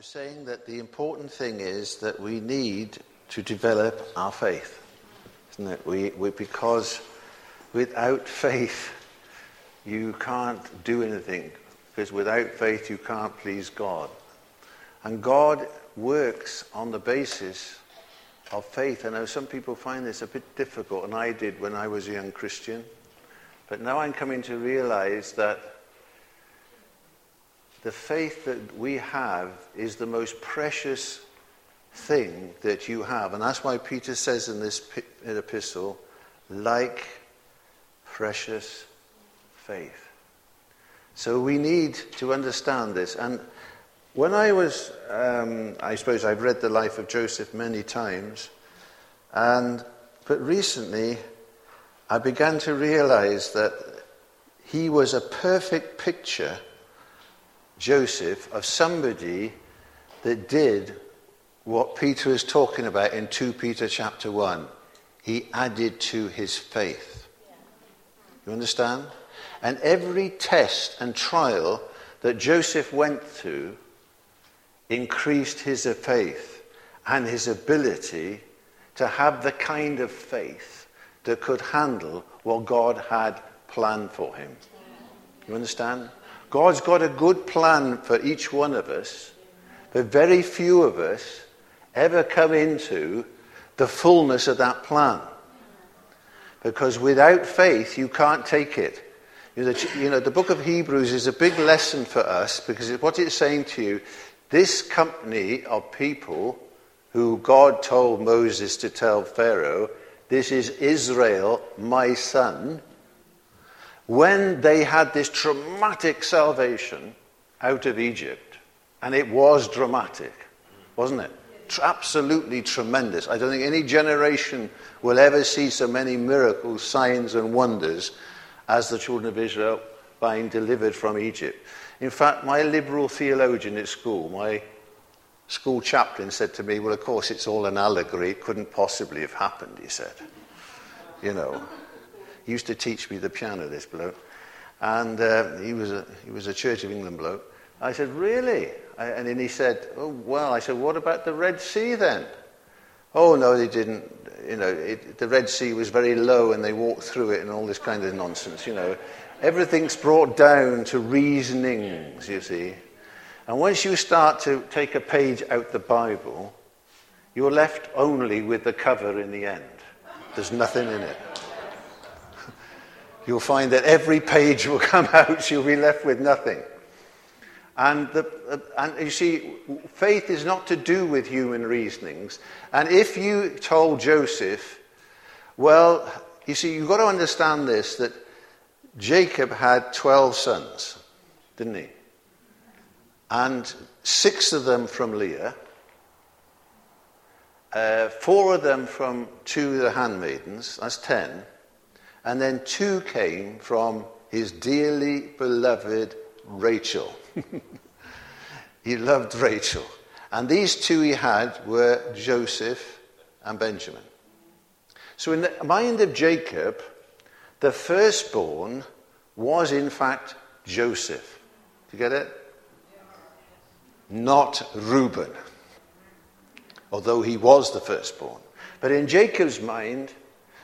We're saying that the important thing is that we need to develop our faith, isn't it? We, we, because without faith, you can't do anything. Because without faith, you can't please God. And God works on the basis of faith. I know some people find this a bit difficult, and I did when I was a young Christian. But now I'm coming to realize that the faith that we have is the most precious thing that you have. And that's why Peter says in this epistle, like precious faith. So we need to understand this. And when I was, um, I suppose I've read the life of Joseph many times, and but recently I began to realize that he was a perfect picture Joseph of somebody that did what Peter is talking about in 2 Peter chapter 1. He added to his faith. You understand? And every test and trial that Joseph went through increased his faith and his ability to have the kind of faith that could handle what God had planned for him. You understand? God's got a good plan for each one of us, but very few of us ever come into the fullness of that plan. Because without faith, you can't take it. You know, the, you know, the book of Hebrews is a big lesson for us because what it's saying to you, this company of people who God told Moses to tell Pharaoh, this is Israel, my son, when they had this dramatic salvation out of Egypt, and it was dramatic, wasn't it? Absolutely tremendous. I don't think any generation will ever see so many miracles, signs, and wonders as the children of Israel being delivered from Egypt. In fact, my liberal theologian at school, my school chaplain, said to me, Well, of course, it's all an allegory. It couldn't possibly have happened, he said. You know. He used to teach me the piano, this bloke. And uh, he, was a, he was a Church of England bloke. I said, Really? and then he said, Oh, well. I said, What about the Red Sea then? Oh, no, they didn't. You know, it, the Red Sea was very low and they walked through it and all this kind of nonsense, you know. Everything's brought down to reasonings, you see. And once you start to take a page out the Bible, you're left only with the cover in the end. There's nothing in it you'll find that every page will come out, you'll be left with nothing. And, the, and you see, faith is not to do with human reasonings. And if you told Joseph, well, you see, you've got to understand this that Jacob had 12 sons, didn't he? And six of them from Leah, uh, four of them from two of the handmaidens, that's 10. And then two came from his dearly beloved Rachel. he loved Rachel. And these two he had were Joseph and Benjamin. So, in the mind of Jacob, the firstborn was in fact Joseph. Do you get it? Not Reuben, although he was the firstborn. But in Jacob's mind,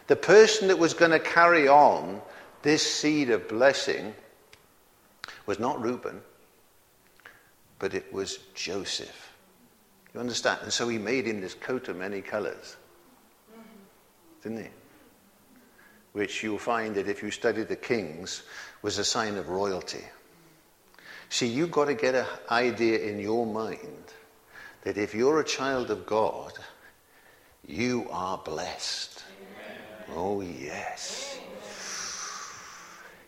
the person that was going to carry on this seed of blessing was not Reuben, but it was Joseph. You understand? And so he made him this coat of many colors. Didn't he? Which you'll find that if you study the kings was a sign of royalty. See, you've got to get an idea in your mind that if you're a child of God, you are blessed. Oh, yes.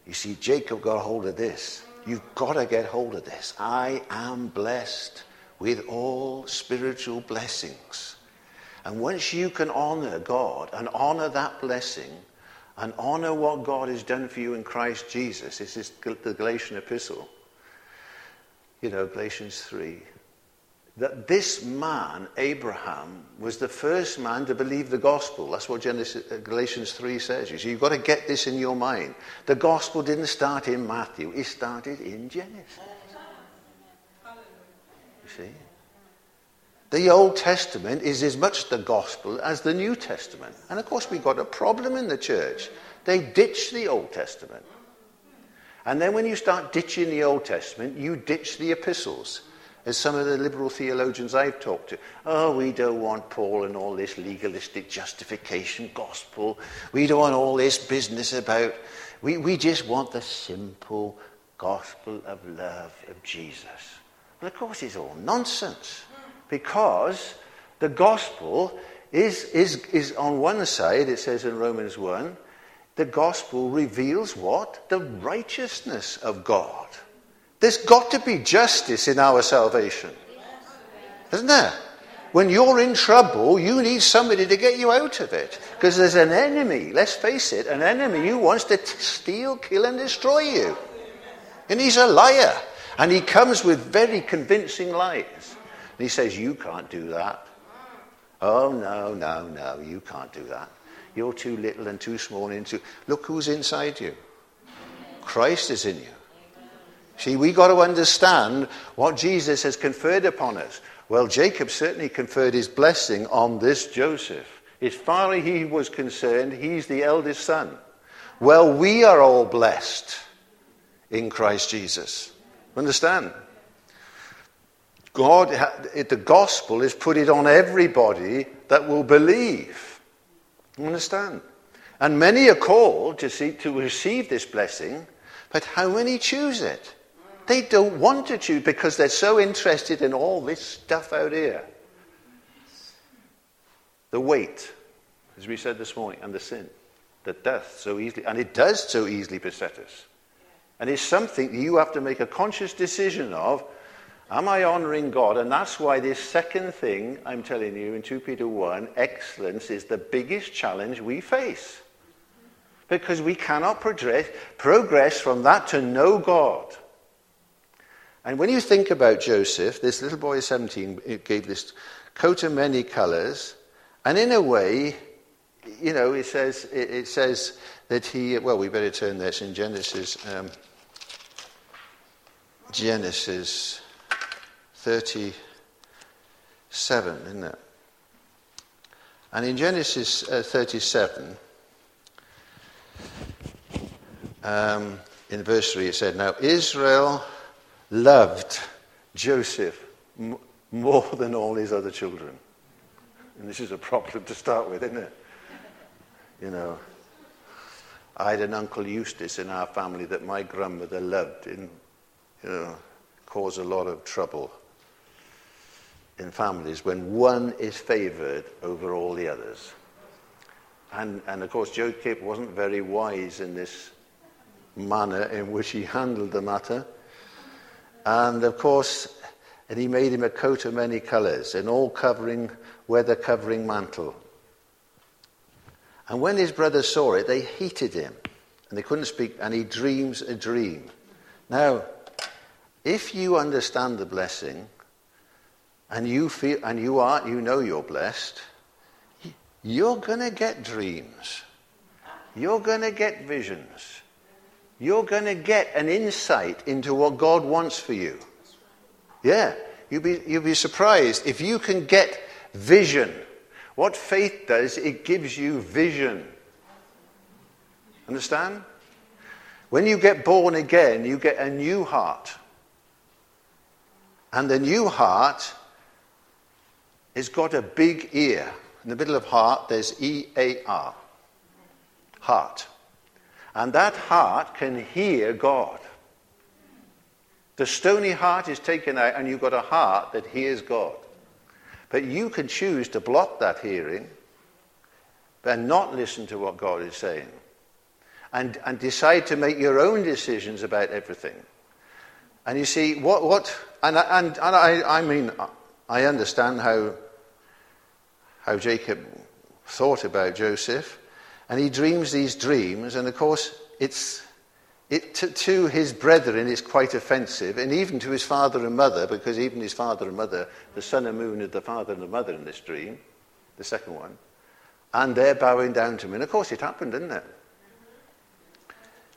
You see, Jacob got hold of this. You've got to get hold of this. I am blessed with all spiritual blessings. And once you can honor God and honor that blessing and honor what God has done for you in Christ Jesus, this is the Galatian epistle. You know, Galatians 3 that this man, Abraham, was the first man to believe the gospel. That's what Genesis, uh, Galatians 3 says. You see, you've got to get this in your mind. The gospel didn't start in Matthew, it started in Genesis. You see? The Old Testament is as much the gospel as the New Testament. And of course, we've got a problem in the church. They ditch the Old Testament. And then when you start ditching the Old Testament, you ditch the epistles. As some of the liberal theologians I've talked to, oh, we don't want Paul and all this legalistic justification gospel. We don't want all this business about. We, we just want the simple gospel of love of Jesus. Well, of course, it's all nonsense because the gospel is, is, is on one side, it says in Romans 1, the gospel reveals what? The righteousness of God. There's got to be justice in our salvation. Isn't there? When you're in trouble, you need somebody to get you out of it. Because there's an enemy, let's face it, an enemy who wants to t- steal, kill, and destroy you. And he's a liar. And he comes with very convincing lies. And he says, You can't do that. Oh, no, no, no, you can't do that. You're too little and too small. Into Look who's inside you. Christ is in you. See, we got to understand what Jesus has conferred upon us. Well, Jacob certainly conferred his blessing on this Joseph. As far as he was concerned, he's the eldest son. Well, we are all blessed in Christ Jesus. Understand? God, the gospel is put it on everybody that will believe. Understand? And many are called to, see, to receive this blessing, but how many choose it? They don't want to choose because they're so interested in all this stuff out here. The weight, as we said this morning, and the sin that doth so easily, and it does so easily beset us. And it's something you have to make a conscious decision of. Am I honoring God? And that's why this second thing I'm telling you in 2 Peter 1, excellence, is the biggest challenge we face. Because we cannot progress, progress from that to know God and when you think about Joseph, this little boy, of 17, gave this coat of many colors. And in a way, you know, it says, it, it says that he, well, we better turn this in Genesis, um, Genesis 37, isn't it? And in Genesis uh, 37, um, in verse 3, it said, Now Israel loved Joseph m- more than all his other children. And this is a problem to start with, isn't it? You know, I had an uncle Eustace in our family that my grandmother loved in, you know, cause a lot of trouble in families when one is favored over all the others. And, and of course, Joe Jacob wasn't very wise in this manner in which he handled the matter. And of course, and he made him a coat of many colours, an all covering, weather covering mantle. And when his brothers saw it, they hated him. And they couldn't speak, and he dreams a dream. Now, if you understand the blessing, and you feel, and you are, you know you're blessed, you're going to get dreams. You're going to get visions you're going to get an insight into what God wants for you. Yeah, you'll be, you'll be surprised if you can get vision. What faith does, it gives you vision. Understand? When you get born again, you get a new heart. And the new heart has got a big ear. In the middle of heart, there's E A R. Heart. And that heart can hear God. The stony heart is taken out, and you've got a heart that hears God. But you can choose to block that hearing and not listen to what God is saying. And, and decide to make your own decisions about everything. And you see, what, what and, and, and I, I mean, I understand how, how Jacob thought about Joseph. And he dreams these dreams, and of course, it's, it, to, to, his brethren, it's quite offensive, and even to his father and mother, because even his father and mother, the sun and moon are the father and the mother in this dream, the second one, and they're bowing down to him. And of course, it happened, didn't it?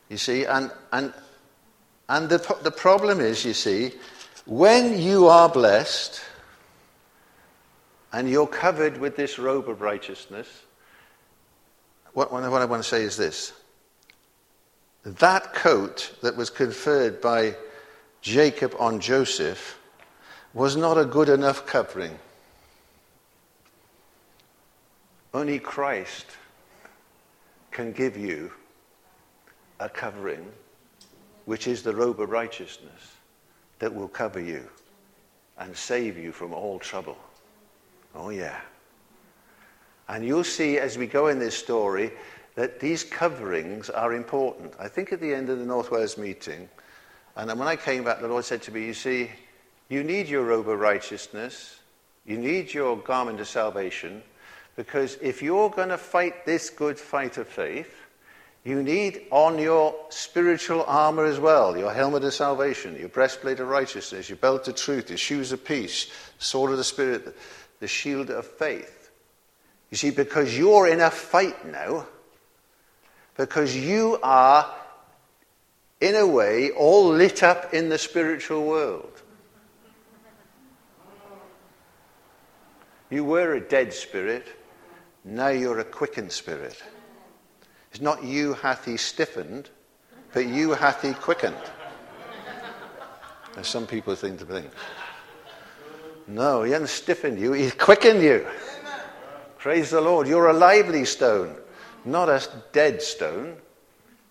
You see, and, and, and the, the problem is, you see, when you are blessed, and you're covered with this robe of righteousness, what, what I want to say is this. That coat that was conferred by Jacob on Joseph was not a good enough covering. Only Christ can give you a covering, which is the robe of righteousness, that will cover you and save you from all trouble. Oh, yeah. And you'll see as we go in this story that these coverings are important. I think at the end of the North Wales meeting, and when I came back, the Lord said to me, You see, you need your robe of righteousness, you need your garment of salvation, because if you're going to fight this good fight of faith, you need on your spiritual armor as well your helmet of salvation, your breastplate of righteousness, your belt of truth, your shoes of peace, sword of the Spirit, the shield of faith. You see, because you're in a fight now, because you are, in a way, all lit up in the spiritual world. You were a dead spirit, now you're a quickened spirit. It's not you hath he stiffened, but you hath he quickened. As some people think to think. No, he hasn't stiffened you, he's quickened you. Praise the Lord. You're a lively stone, not a dead stone.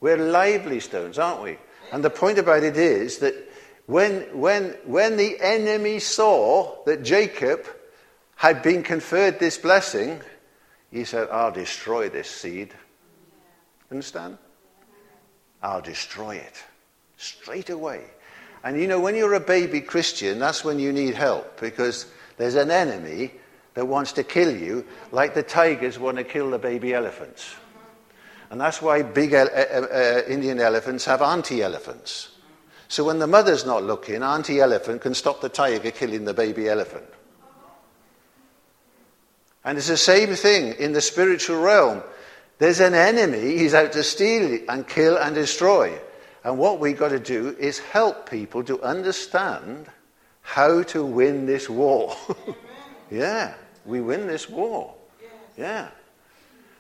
We're lively stones, aren't we? And the point about it is that when, when, when the enemy saw that Jacob had been conferred this blessing, he said, I'll destroy this seed. Understand? I'll destroy it straight away. And you know, when you're a baby Christian, that's when you need help because there's an enemy that wants to kill you, like the tigers want to kill the baby elephants. And that's why big uh, uh, Indian elephants have auntie elephants. So when the mother's not looking, auntie elephant can stop the tiger killing the baby elephant. And it's the same thing in the spiritual realm. There's an enemy, he's out to steal and kill and destroy. And what we've got to do is help people to understand how to win this war. yeah, we win this war. Yeah.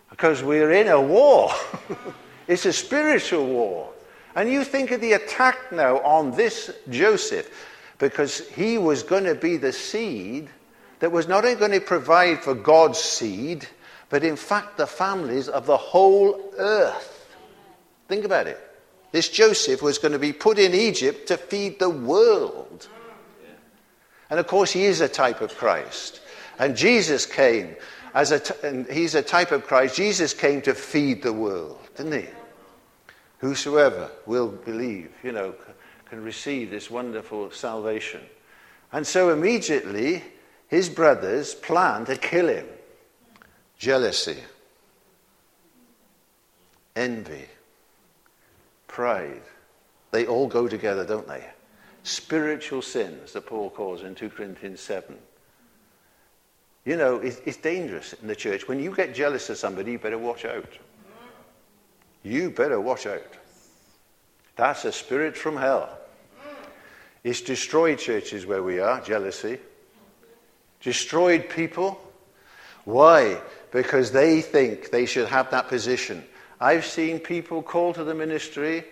Because we're in a war. it's a spiritual war. And you think of the attack now on this Joseph, because he was going to be the seed that was not only going to provide for God's seed, but in fact the families of the whole earth. Think about it. This Joseph was going to be put in Egypt to feed the world. And of course, he is a type of Christ. And Jesus came as a, t- and he's a type of Christ. Jesus came to feed the world, didn't he? Whosoever will believe, you know, can receive this wonderful salvation. And so immediately, his brothers plan to kill him jealousy, envy, pride. They all go together, don't they? Spiritual sins that Paul calls in 2 Corinthians 7. You know, it's, it's dangerous in the church. When you get jealous of somebody, you better watch out. You better watch out. That's a spirit from hell. It's destroyed churches where we are, jealousy. Destroyed people. Why? because they think they should have that position. I've seen people call to the ministry,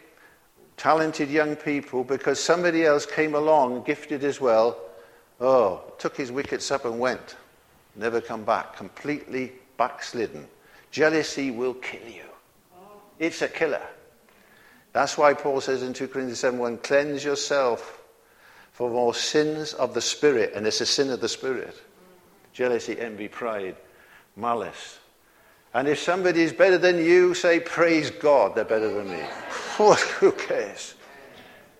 talented young people, because somebody else came along, gifted as well. Oh, took his wickets up and went. Never come back. Completely backslidden. Jealousy will kill you. It's a killer. That's why Paul says in 2 Corinthians 7 1, cleanse yourself from all sins of the Spirit. And it's a sin of the Spirit. Jealousy, envy, pride malice. And if somebody is better than you, say, Praise God, they're better than me. who cares?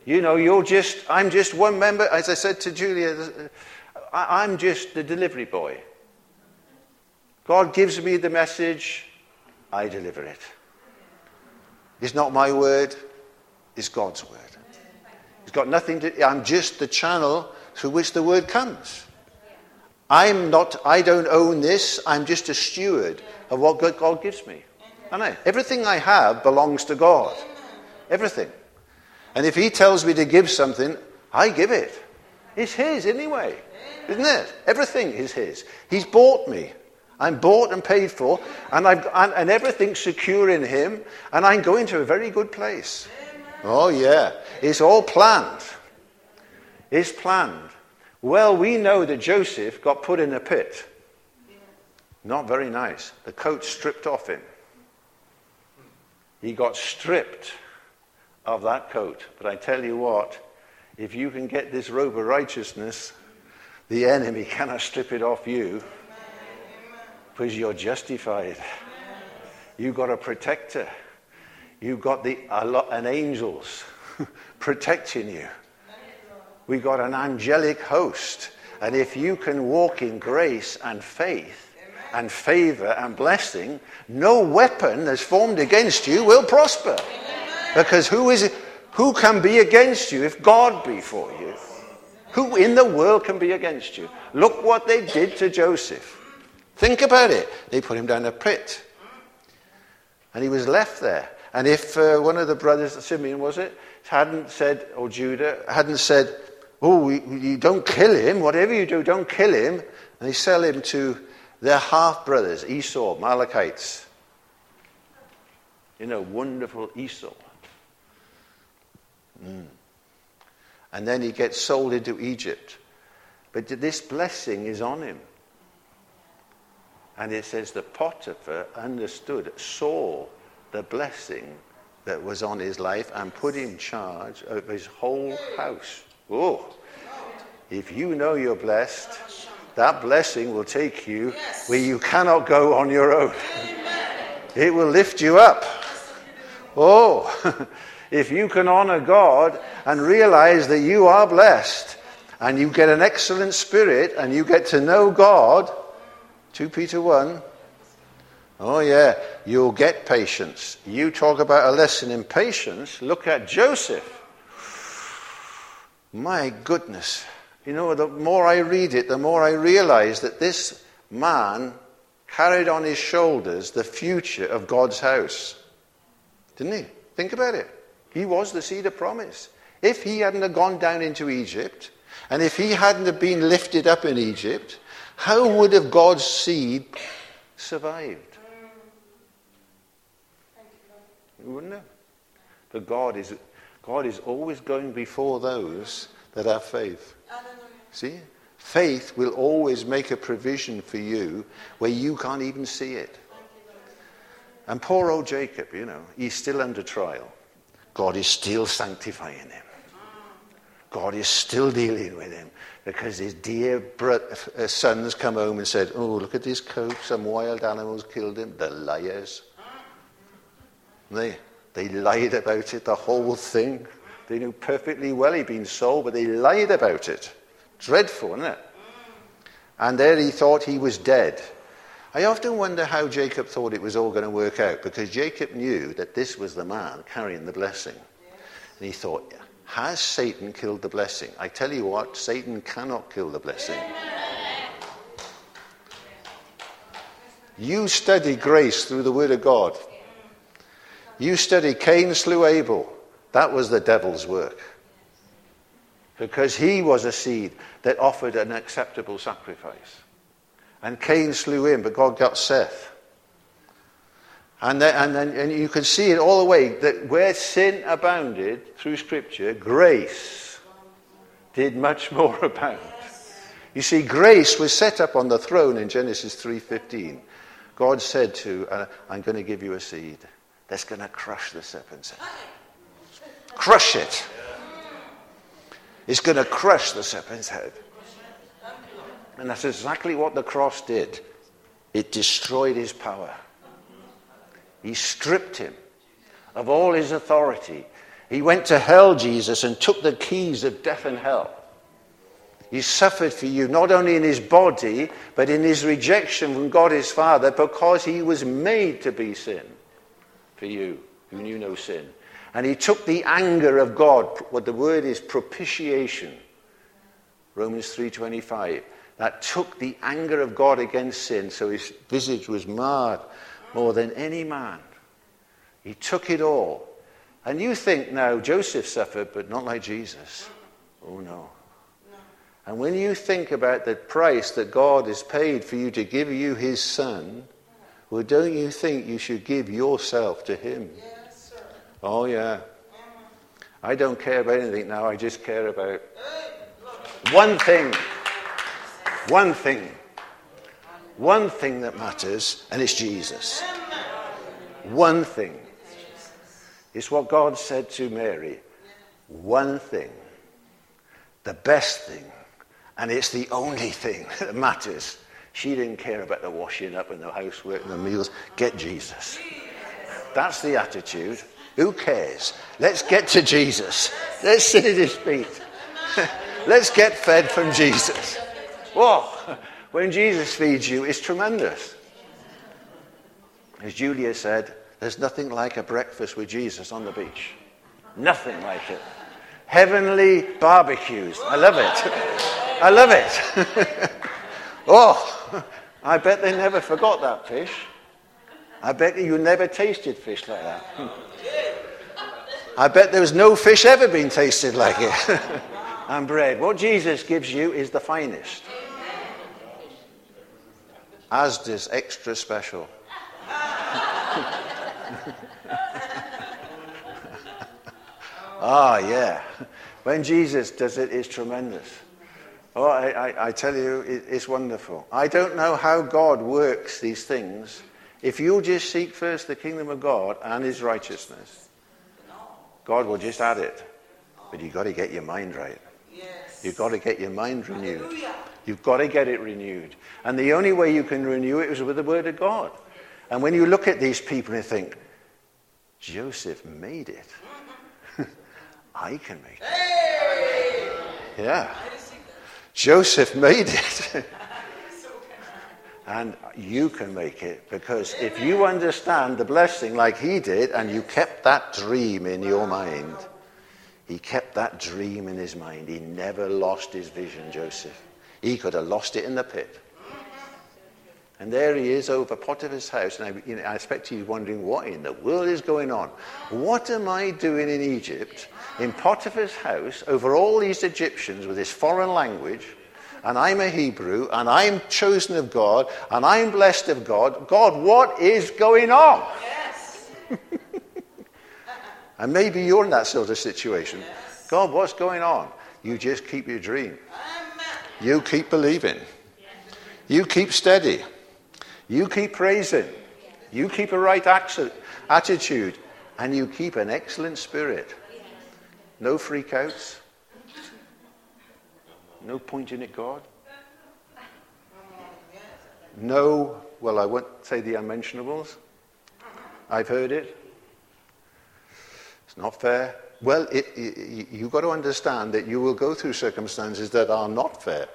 You know, you're just, I'm just one member. As I said to Julia, uh, I'm just the delivery boy. God gives me the message, I deliver it. It's not my word, it's God's word. It's got nothing to, I'm just the channel through which the word comes. I'm not, I don't own this. I'm just a steward of what God gives me. I know. Everything I have belongs to God. Everything. And if He tells me to give something, I give it. It's His anyway. Isn't it? Everything is his. He's bought me. I'm bought and paid for, and, I've, and, and everything's secure in him, and I'm going to a very good place. Oh, yeah. It's all planned. It's planned. Well, we know that Joseph got put in a pit. Not very nice. The coat stripped off him. He got stripped of that coat. But I tell you what, if you can get this robe of righteousness, the enemy cannot strip it off you because you're justified. You've got a protector. You've got the, an angels protecting you. We've got an angelic host. And if you can walk in grace and faith and favor and blessing, no weapon that's formed against you will prosper. Because who is? Who can be against you if God be for you? Who in the world can be against you? Look what they did to Joseph. Think about it. They put him down a pit. And he was left there. And if uh, one of the brothers, Simeon was it, hadn't said, or Judah, hadn't said, Oh, you don't kill him, whatever you do, don't kill him, and they sell him to their half brothers, Esau, Malachites. You know, wonderful Esau. Mm. And then he gets sold into Egypt. But this blessing is on him. And it says that Potiphar understood, saw the blessing that was on his life and put in charge of his whole house. Oh, if you know you're blessed, that blessing will take you where you cannot go on your own. It will lift you up. Oh, if you can honor God and realize that you are blessed and you get an excellent spirit and you get to know God, 2 Peter 1, oh yeah, you'll get patience. You talk about a lesson in patience. Look at Joseph. My goodness. You know, the more I read it, the more I realize that this man carried on his shoulders the future of God's house. Didn't he? Think about it. He was the seed of promise. If he hadn't have gone down into Egypt, and if he hadn't have been lifted up in Egypt, how would have God's seed survived? We wouldn't have. But God is God is always going before those that have faith. See? Faith will always make a provision for you where you can't even see it. And poor old Jacob, you know, he's still under trial. God is still sanctifying him. God is still dealing with him because his dear uh, sons come home and said, Oh, look at this coat. Some wild animals killed him. The liars. They, they lied about it, the whole thing. They knew perfectly well he'd been sold, but they lied about it. Dreadful, isn't it? And there he thought he was dead. I often wonder how Jacob thought it was all going to work out because Jacob knew that this was the man carrying the blessing. And he thought, has Satan killed the blessing? I tell you what, Satan cannot kill the blessing. You study grace through the Word of God. You study Cain slew Abel. That was the devil's work. Because he was a seed that offered an acceptable sacrifice. And Cain slew him, but God got Seth. And then, and then and you can see it all the way that where sin abounded through Scripture, grace did much more abound. You see, grace was set up on the throne in Genesis 3.15. God said to, uh, I'm going to give you a seed that's going to crush the serpent's head. Crush it. It's going to crush the serpent's head. And that's exactly what the cross did. It destroyed his power. He stripped him of all his authority. He went to hell, Jesus, and took the keys of death and hell. He suffered for you, not only in his body, but in his rejection from God his Father, because he was made to be sin for you who knew no sin. And he took the anger of God, what the word is propitiation. Romans 3:25. That took the anger of God against sin, so his visage was marred more than any man. He took it all. And you think now Joseph suffered, but not like Jesus. Oh no. And when you think about the price that God has paid for you to give you his son, well, don't you think you should give yourself to him? Yes, sir. Oh, yeah. I don't care about anything now. I just care about one thing. One thing. One thing that matters, and it's Jesus. One thing. It's what God said to Mary. One thing. The best thing. And it's the only thing that matters. She didn't care about the washing up and the housework and the meals. Get Jesus. That's the attitude. Who cares? Let's get to Jesus. Let's sit at his feet. Let's get fed from Jesus. Whoa. When Jesus feeds you, it's tremendous. As Julia said, there's nothing like a breakfast with Jesus on the beach. Nothing like it. Heavenly barbecues. I love it. I love it. oh, I bet they never forgot that fish. I bet you never tasted fish like that. I bet there was no fish ever been tasted like it. and bread. What Jesus gives you is the finest. Asda's extra special. ah, yeah. When Jesus does it, it's tremendous. Oh, I, I, I tell you, it, it's wonderful. I don't know how God works these things. If you just seek first the kingdom of God and his righteousness, God will just add it. But you've got to get your mind right. Yes. You've got to get your mind renewed. Hallelujah. You've got to get it renewed. And the only way you can renew it is with the Word of God. And when you look at these people and think, Joseph made it, I can make it. Yeah. Joseph made it. and you can make it because if you understand the blessing like he did and you kept that dream in your mind, he kept that dream in his mind. He never lost his vision, Joseph. He could have lost it in the pit. And there he is over Potiphar's house. And I, you know, I expect he's wondering what in the world is going on. What am I doing in Egypt, in Potiphar's house, over all these Egyptians with this foreign language? And I'm a Hebrew, and I'm chosen of God, and I'm blessed of God. God, what is going on? Yes. And maybe you're in that sort of situation. God, what's going on? You just keep your dream. Amen. You keep believing. You keep steady. You keep praising. You keep a right attitude. And you keep an excellent spirit. No freakouts. No pointing at God. No, well, I won't say the unmentionables. I've heard it. It's not fair. Well, it, it, you've got to understand that you will go through circumstances that are not fair.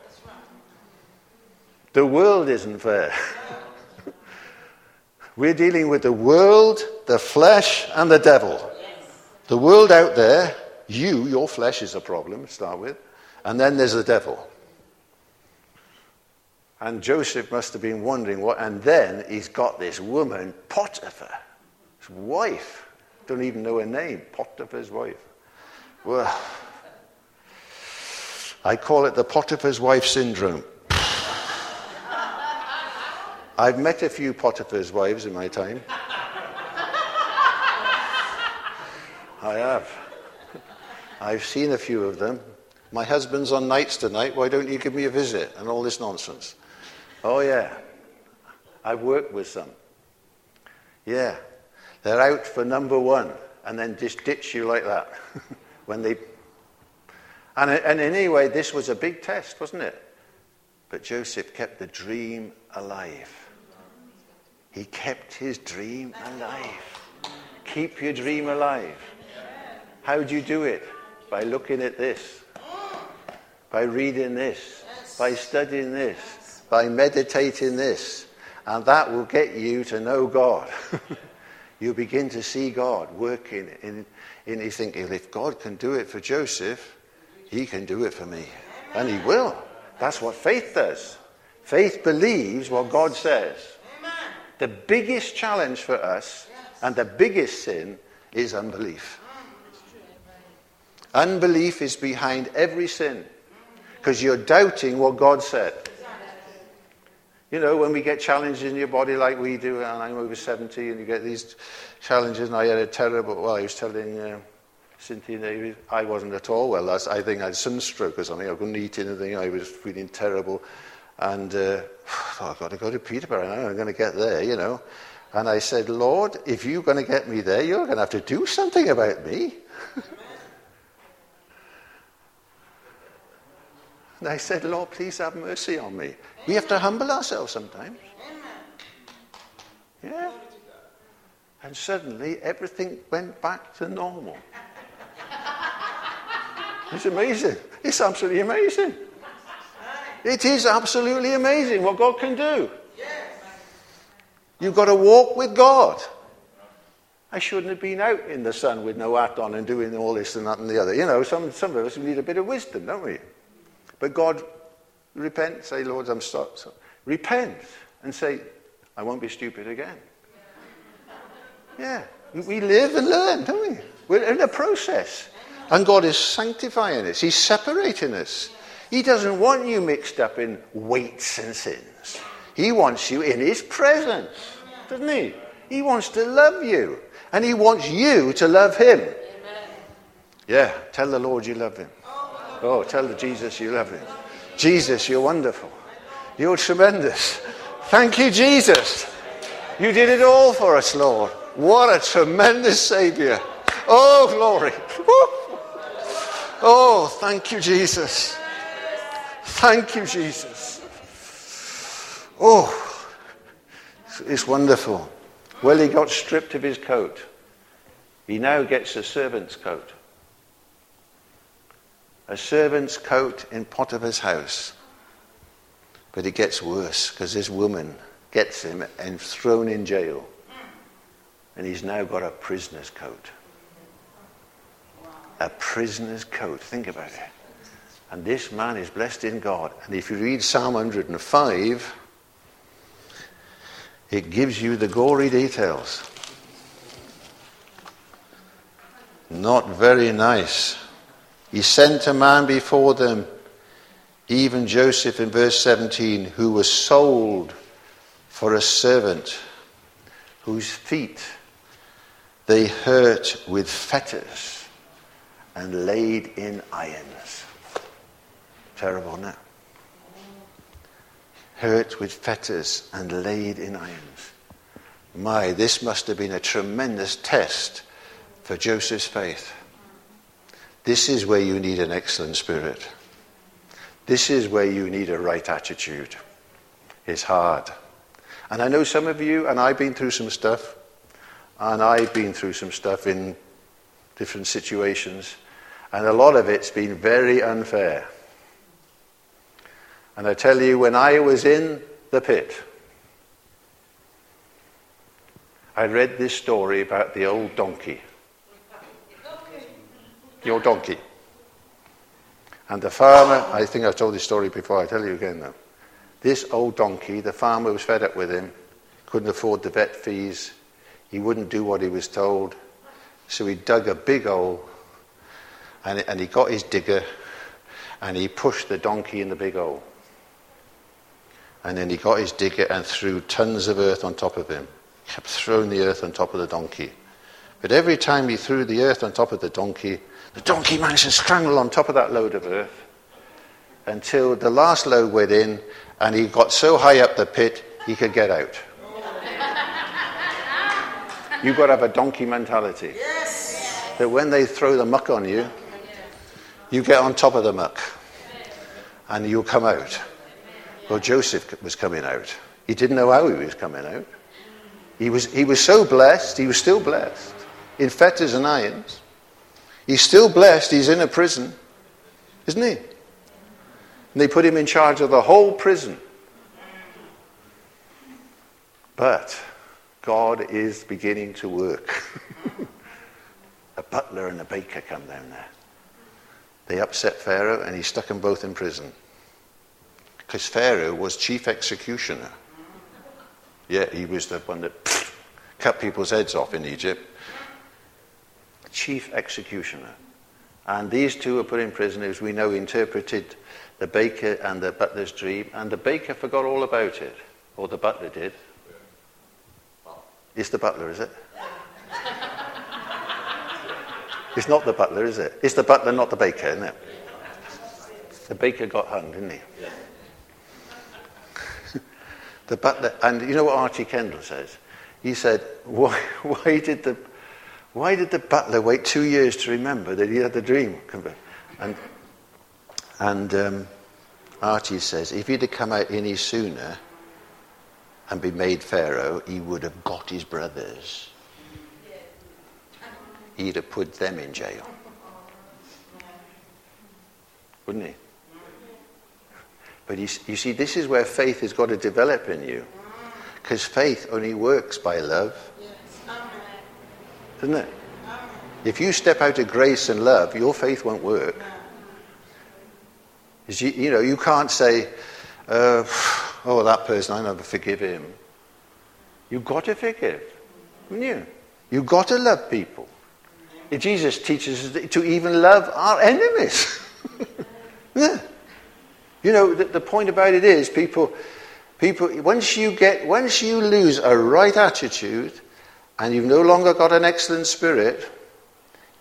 The world isn't fair. We're dealing with the world, the flesh, and the devil. The world out there, you, your flesh is a problem to start with, and then there's the devil. And Joseph must have been wondering what, and then he's got this woman, Potiphar, his wife. Don't even know her name, Potiphar's wife. Well, I call it the Potiphar's wife syndrome. I've met a few Potiphar's wives in my time. I have. I've seen a few of them. My husband's on nights tonight. Why don't you give me a visit? And all this nonsense. Oh, yeah. I've worked with some. Yeah. They're out for number one and then just ditch you like that when they. And, and anyway, this was a big test, wasn't it? But Joseph kept the dream alive. He kept his dream alive. Keep your dream alive. How do you do it? By looking at this, by reading this, by studying this, by meditating this. And that will get you to know God. you begin to see God working in, in you think, if God can do it for Joseph, he can do it for me. And he will. That's what faith does. Faith believes what God says. The biggest challenge for us and the biggest sin is unbelief. Unbelief is behind every sin. Because you're doubting what God said. You know, when we get challenges in your body like we do, and I'm over 70, and you get these challenges, and I had a terrible, well, I was telling uh, Cynthia, I wasn't at all well. I think I had sunstroke or something. I couldn't eat anything. I was feeling terrible. And uh, I've got to go to Peterborough now. I'm going to get there, you know. And I said, Lord, if you're going to get me there, you're going to have to do something about me. and I said, Lord, please have mercy on me. We have to humble ourselves sometimes. Yeah. And suddenly everything went back to normal. It's amazing. It's absolutely amazing. It is absolutely amazing what God can do. You've got to walk with God. I shouldn't have been out in the sun with no hat on and doing all this and that and the other. You know, some, some of us need a bit of wisdom, don't we? But God, repent, say, Lord, I'm sorry. Repent and say, I won't be stupid again. Yeah, we live and learn, don't we? We're in a process. And God is sanctifying us, He's separating us. He doesn't want you mixed up in weights and sins. He wants you in His presence, doesn't He? He wants to love you, and He wants you to love Him. Yeah, tell the Lord you love Him. Oh, tell the Jesus you love Him. Jesus, you're wonderful. You're tremendous. Thank you, Jesus. You did it all for us, Lord. What a tremendous Savior. Oh, glory. Oh, thank you, Jesus. Thank you, Jesus. Oh, it's wonderful. Well, he got stripped of his coat. He now gets a servant's coat. A servant's coat in Potiphar's house. But it gets worse because this woman gets him and thrown in jail. And he's now got a prisoner's coat. A prisoner's coat. Think about it. And this man is blessed in God. And if you read Psalm 105, it gives you the gory details. Not very nice. He sent a man before them, even Joseph in verse 17, who was sold for a servant, whose feet they hurt with fetters and laid in irons. Terrible now. Hurt with fetters and laid in irons. My, this must have been a tremendous test for Joseph's faith. This is where you need an excellent spirit. This is where you need a right attitude. It's hard. And I know some of you, and I've been through some stuff, and I've been through some stuff in different situations, and a lot of it's been very unfair. And I tell you, when I was in the pit, I read this story about the old donkey. Your donkey. And the farmer, I think I've told this story before, I tell you again now. This old donkey, the farmer was fed up with him, couldn't afford the vet fees, he wouldn't do what he was told. So he dug a big hole and, and he got his digger and he pushed the donkey in the big hole. And then he got his digger and threw tons of earth on top of him. Kept throwing the earth on top of the donkey. But every time he threw the earth on top of the donkey, the donkey managed to strangle on top of that load of earth until the last load went in and he got so high up the pit he could get out. You've got to have a donkey mentality. Yes. That when they throw the muck on you, you get on top of the muck and you'll come out. Well, Joseph was coming out. He didn't know how he was coming out. He was, he was so blessed, he was still blessed in fetters and irons. He's still blessed, he's in a prison, isn't he? And they put him in charge of the whole prison. But God is beginning to work. a butler and a baker come down there. They upset Pharaoh and he stuck them both in prison. Because Pharaoh was chief executioner. Yeah, he was the one that cut people's heads off in Egypt. Chief executioner. And these two were put in prison, as we know, interpreted the baker and the butler's dream, and the baker forgot all about it, or the butler did. It's the butler, is it? it's not the butler, is it? It's the butler, not the baker, isn't it? The baker got hung, didn't he? the butler, and you know what Archie Kendall says? He said, why, why, did the, why did the butler wait two years to remember that he had the dream? And, and um, Archie says, if he'd have come out any sooner and been made Pharaoh, he would have got his brothers. He'd have put them in jail. Wouldn't he? But you, you see, this is where faith has got to develop in you. Because faith only works by love. Doesn't it? If you step out of grace and love, your faith won't work. You, you, know, you can't say, uh, oh, that person, I never forgive him. You've got to forgive, haven't you? You've got to love people. Jesus teaches us to even love our enemies. yeah. You know, the, the point about it is, people, people, once you get, once you lose a right attitude, and you've no longer got an excellent spirit,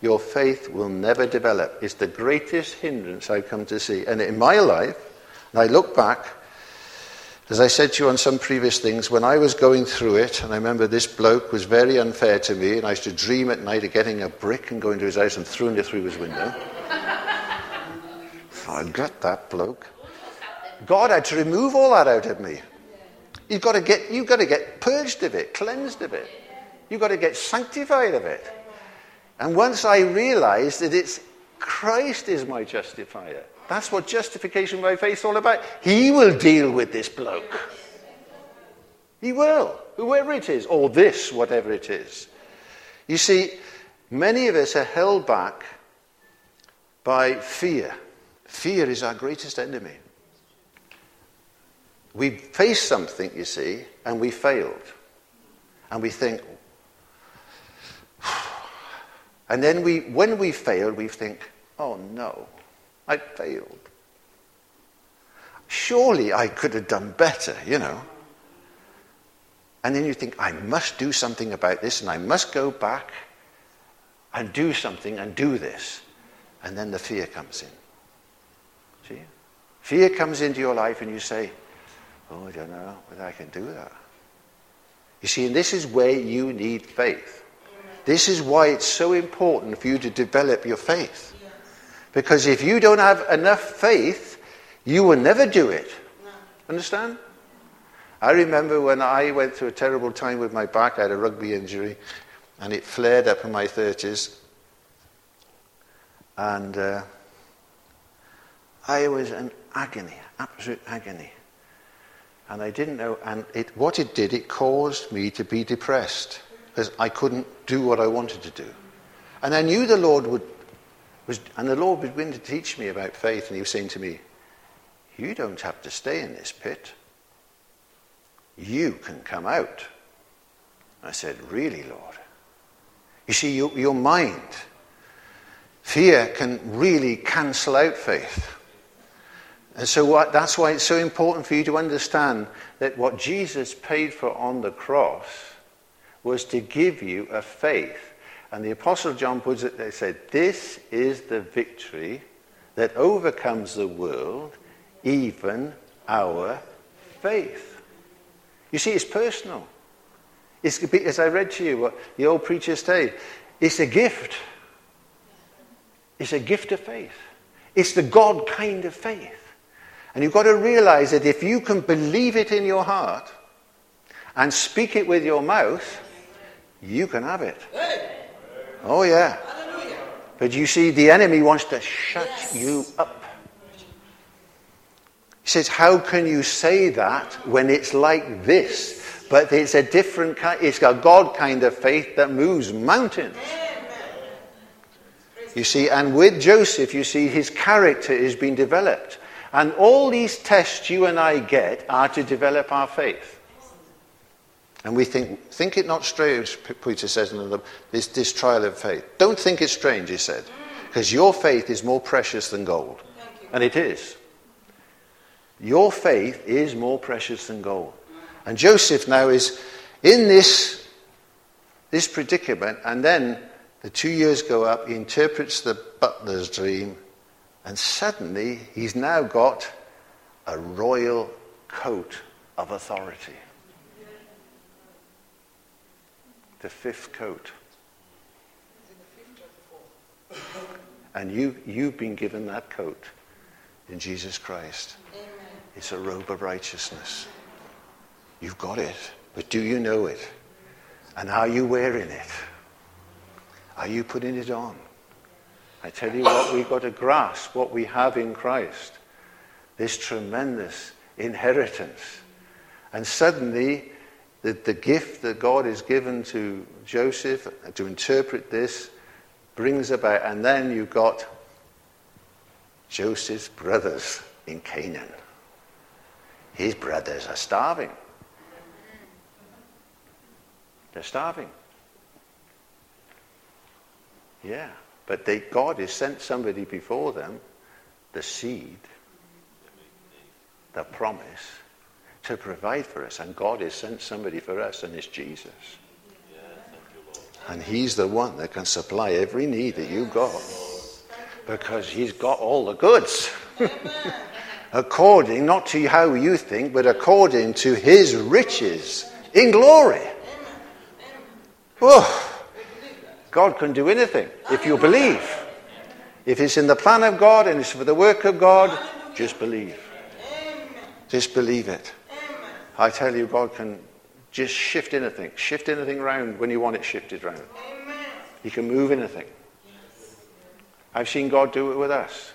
your faith will never develop. It's the greatest hindrance I've come to see. And in my life, and I look back, as I said to you on some previous things, when I was going through it, and I remember this bloke was very unfair to me, and I used to dream at night of getting a brick and going to his house and throwing it through his window. I got that bloke. God had to remove all that out of me. You've got to get, you've got to get purged of it, cleansed of it. You've got to get sanctified of it. And once I realized that it's Christ is my justifier, that's what justification by faith is all about. He will deal with this bloke. He will, whoever it is, or this, whatever it is. You see, many of us are held back by fear. Fear is our greatest enemy. We face something, you see, and we failed. And we think, and then we, when we fail, we think, oh no, I failed. Surely I could have done better, you know. And then you think, I must do something about this, and I must go back and do something and do this. And then the fear comes in. See? Fear comes into your life, and you say, Oh, I don't know whether I can do that. You see, and this is where you need faith. This is why it's so important for you to develop your faith. Because if you don't have enough faith, you will never do it. Understand? I remember when I went through a terrible time with my back, I had a rugby injury, and it flared up in my 30s. And uh, I was in agony, absolute agony. And I didn't know, and it, what it did, it caused me to be depressed because I couldn't do what I wanted to do. And I knew the Lord would, was, and the Lord beginning to teach me about faith, and He was saying to me, You don't have to stay in this pit. You can come out. I said, Really, Lord? You see, your, your mind, fear can really cancel out faith. And so what, that's why it's so important for you to understand that what Jesus paid for on the cross was to give you a faith. And the Apostle John puts it, they said, This is the victory that overcomes the world, even our faith. You see, it's personal. It's, as I read to you what the old preachers say, it's a gift. It's a gift of faith. It's the God kind of faith. And you've got to realize that if you can believe it in your heart and speak it with your mouth, you can have it. Oh, yeah. But you see, the enemy wants to shut you up. He says, How can you say that when it's like this? But it's a different kind, it's a God kind of faith that moves mountains. You see, and with Joseph, you see, his character is being developed. And all these tests you and I get are to develop our faith. And we think, think it not strange, Peter says in the, this, this trial of faith. Don't think it strange, he said, because your faith is more precious than gold. And it is. Your faith is more precious than gold. And Joseph now is in this, this predicament, and then the two years go up, he interprets the butler's dream, and suddenly he's now got a royal coat of authority. The fifth coat. And you, you've been given that coat in Jesus Christ. Amen. It's a robe of righteousness. You've got it, but do you know it? And are you wearing it? Are you putting it on? I tell you what, we've got to grasp what we have in Christ this tremendous inheritance. And suddenly, the, the gift that God has given to Joseph to interpret this brings about, and then you've got Joseph's brothers in Canaan. His brothers are starving. They're starving. Yeah, but they, God has sent somebody before them, the seed, the promise, to provide for us. And God has sent somebody for us, and it's Jesus. And He's the one that can supply every need that you've got. Because He's got all the goods. according, not to how you think, but according to His riches in glory. Oh, God can do anything if you believe. If it's in the plan of God and it's for the work of God, just believe. Just believe it. I tell you, God can just shift anything, shift anything around when you want it shifted around. He can move anything. I've seen God do it with us.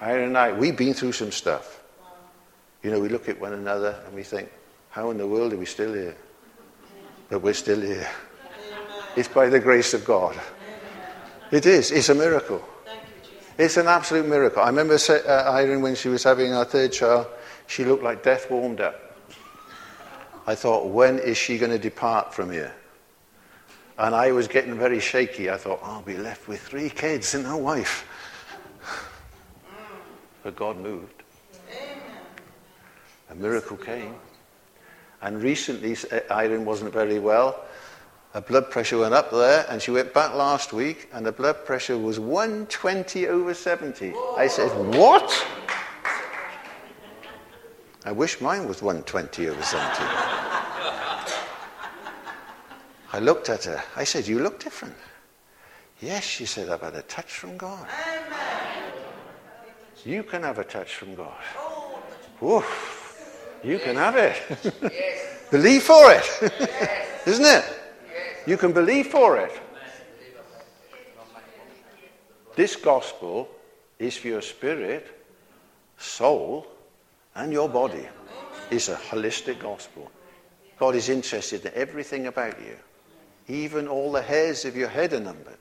Aaron and I, we've been through some stuff. You know, we look at one another and we think, how in the world are we still here? But we're still here. It's by the grace of God. It is. It's a miracle. It's an absolute miracle. I remember uh, Irene when she was having our third child, she looked like death warmed up. I thought, when is she going to depart from here? And I was getting very shaky. I thought, I'll be left with three kids and a wife. But God moved. A miracle came. And recently, uh, Irene wasn't very well. Her blood pressure went up there, and she went back last week, and the blood pressure was 120 over 70. I said, What? I wish mine was 120 over 70. I looked at her. I said, You look different. Yes, she said, I've had a touch from God. You can have a touch from God. Oof. You can have it. Believe for it. Isn't it? You can believe for it. This gospel is for your spirit, soul, and your body. is a holistic gospel. God is interested in everything about you. Even all the hairs of your head are numbered.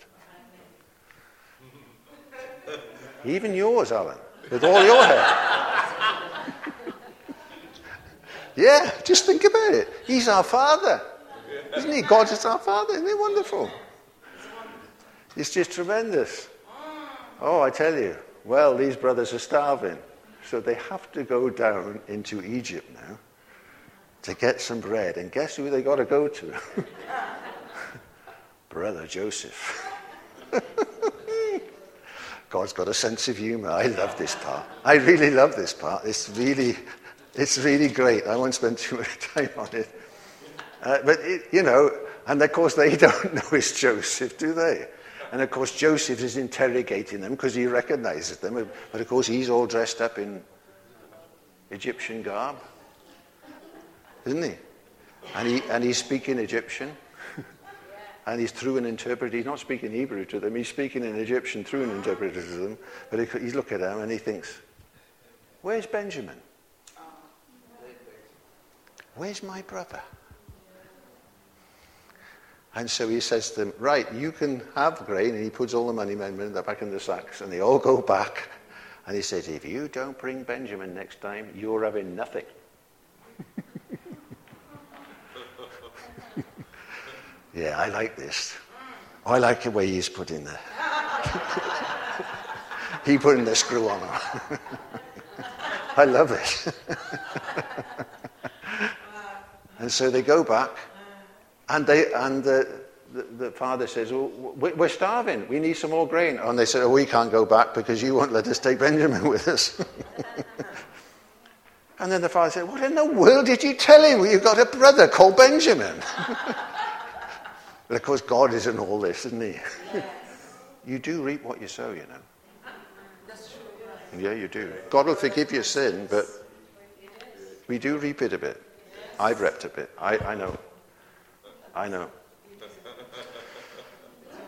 Even yours, Alan, with all your hair. yeah, just think about it. He's our Father. Isn't he? God is our Father. Isn't he wonderful? It's just tremendous. Oh, I tell you. Well, these brothers are starving. So they have to go down into Egypt now to get some bread. And guess who they got to go to? Brother Joseph. God's got a sense of humor. I love this part. I really love this part. It's really, it's really great. I won't spend too much time on it. Uh, but, it, you know, and of course they don't know it's Joseph, do they? And of course Joseph is interrogating them because he recognizes them. But of course he's all dressed up in Egyptian garb, isn't he? And, he, and he's speaking Egyptian. and he's through an interpreter. He's not speaking Hebrew to them. He's speaking in Egyptian through an interpreter to them. But he, he's looking at them and he thinks, where's Benjamin? Where's my brother? And so he says to them, Right, you can have grain. And he puts all the money men back in the sacks. And they all go back. And he says, If you don't bring Benjamin next time, you're having nothing. yeah, I like this. I like the way he's put in there. he put in the screw on him. I love it. and so they go back, and, they, and the, the, the father says, well, We're starving. We need some more grain. And they said, Oh, we can't go back because you won't let us take Benjamin with us. and then the father said, What in the world did you tell him? You've got a brother called Benjamin. but of course, God is in all this, isn't he? Yes. you do reap what you sow, you know. Yeah, you do. God will forgive your sin, but we do reap it a bit. I've reaped a bit. I, I know. I know.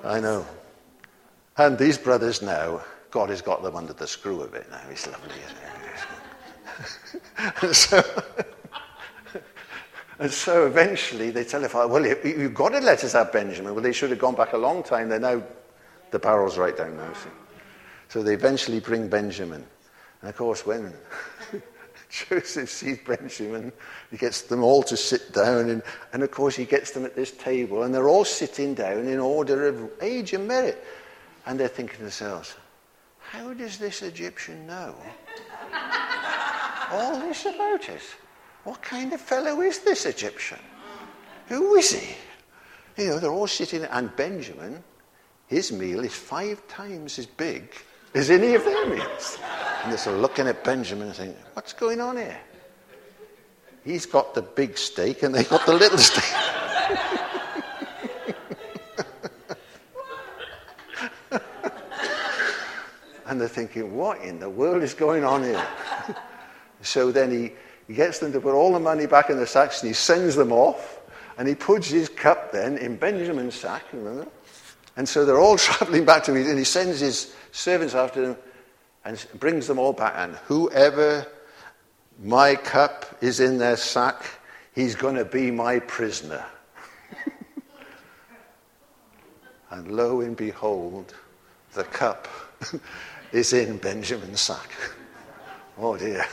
I know. And these brothers now, God has got them under the screw a bit now. He's lovely, and so, and so eventually they tell father, well, you, you've got to let us have Benjamin. Well, they should have gone back a long time. They're now, the barrel's right down now, see. So they eventually bring Benjamin. And of course, when Joseph sees Benjamin, he gets them all to sit down. And, and of course, he gets them at this table. And they're all sitting down in order of age and merit. And they're thinking to themselves, how does this Egyptian know all this about us? What kind of fellow is this Egyptian? Who is he? You know, they're all sitting, and Benjamin, his meal is five times as big as any of their meals. And they're sort of looking at Benjamin and saying, What's going on here? He's got the big steak and they've got the little steak. and they're thinking, What in the world is going on here? so then he, he gets them to put all the money back in the sacks and he sends them off. And he puts his cup then in Benjamin's sack, remember? And so they're all traveling back to him, and he sends his servants after them and brings them all back. And whoever my cup is in their sack, he's going to be my prisoner. and lo and behold, the cup is in Benjamin's sack. Oh dear.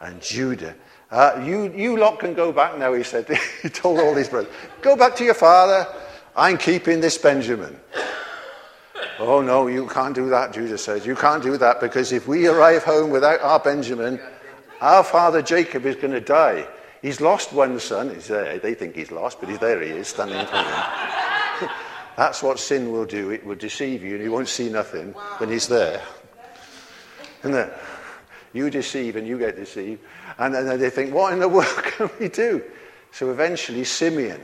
And Judah. Uh, you, you lot can go back now, he said. he told all these brothers. Go back to your father. I'm keeping this Benjamin. Oh, no, you can't do that, Judah says. You can't do that because if we arrive home without our Benjamin, our father Jacob is going to die. He's lost one son. He's there. They think he's lost, but he's there he is, standing in front of them. That's what sin will do. It will deceive you, and you won't see nothing when he's there. And it? You deceive, and you get deceived. And then they think, what in the world can we do? So eventually, Simeon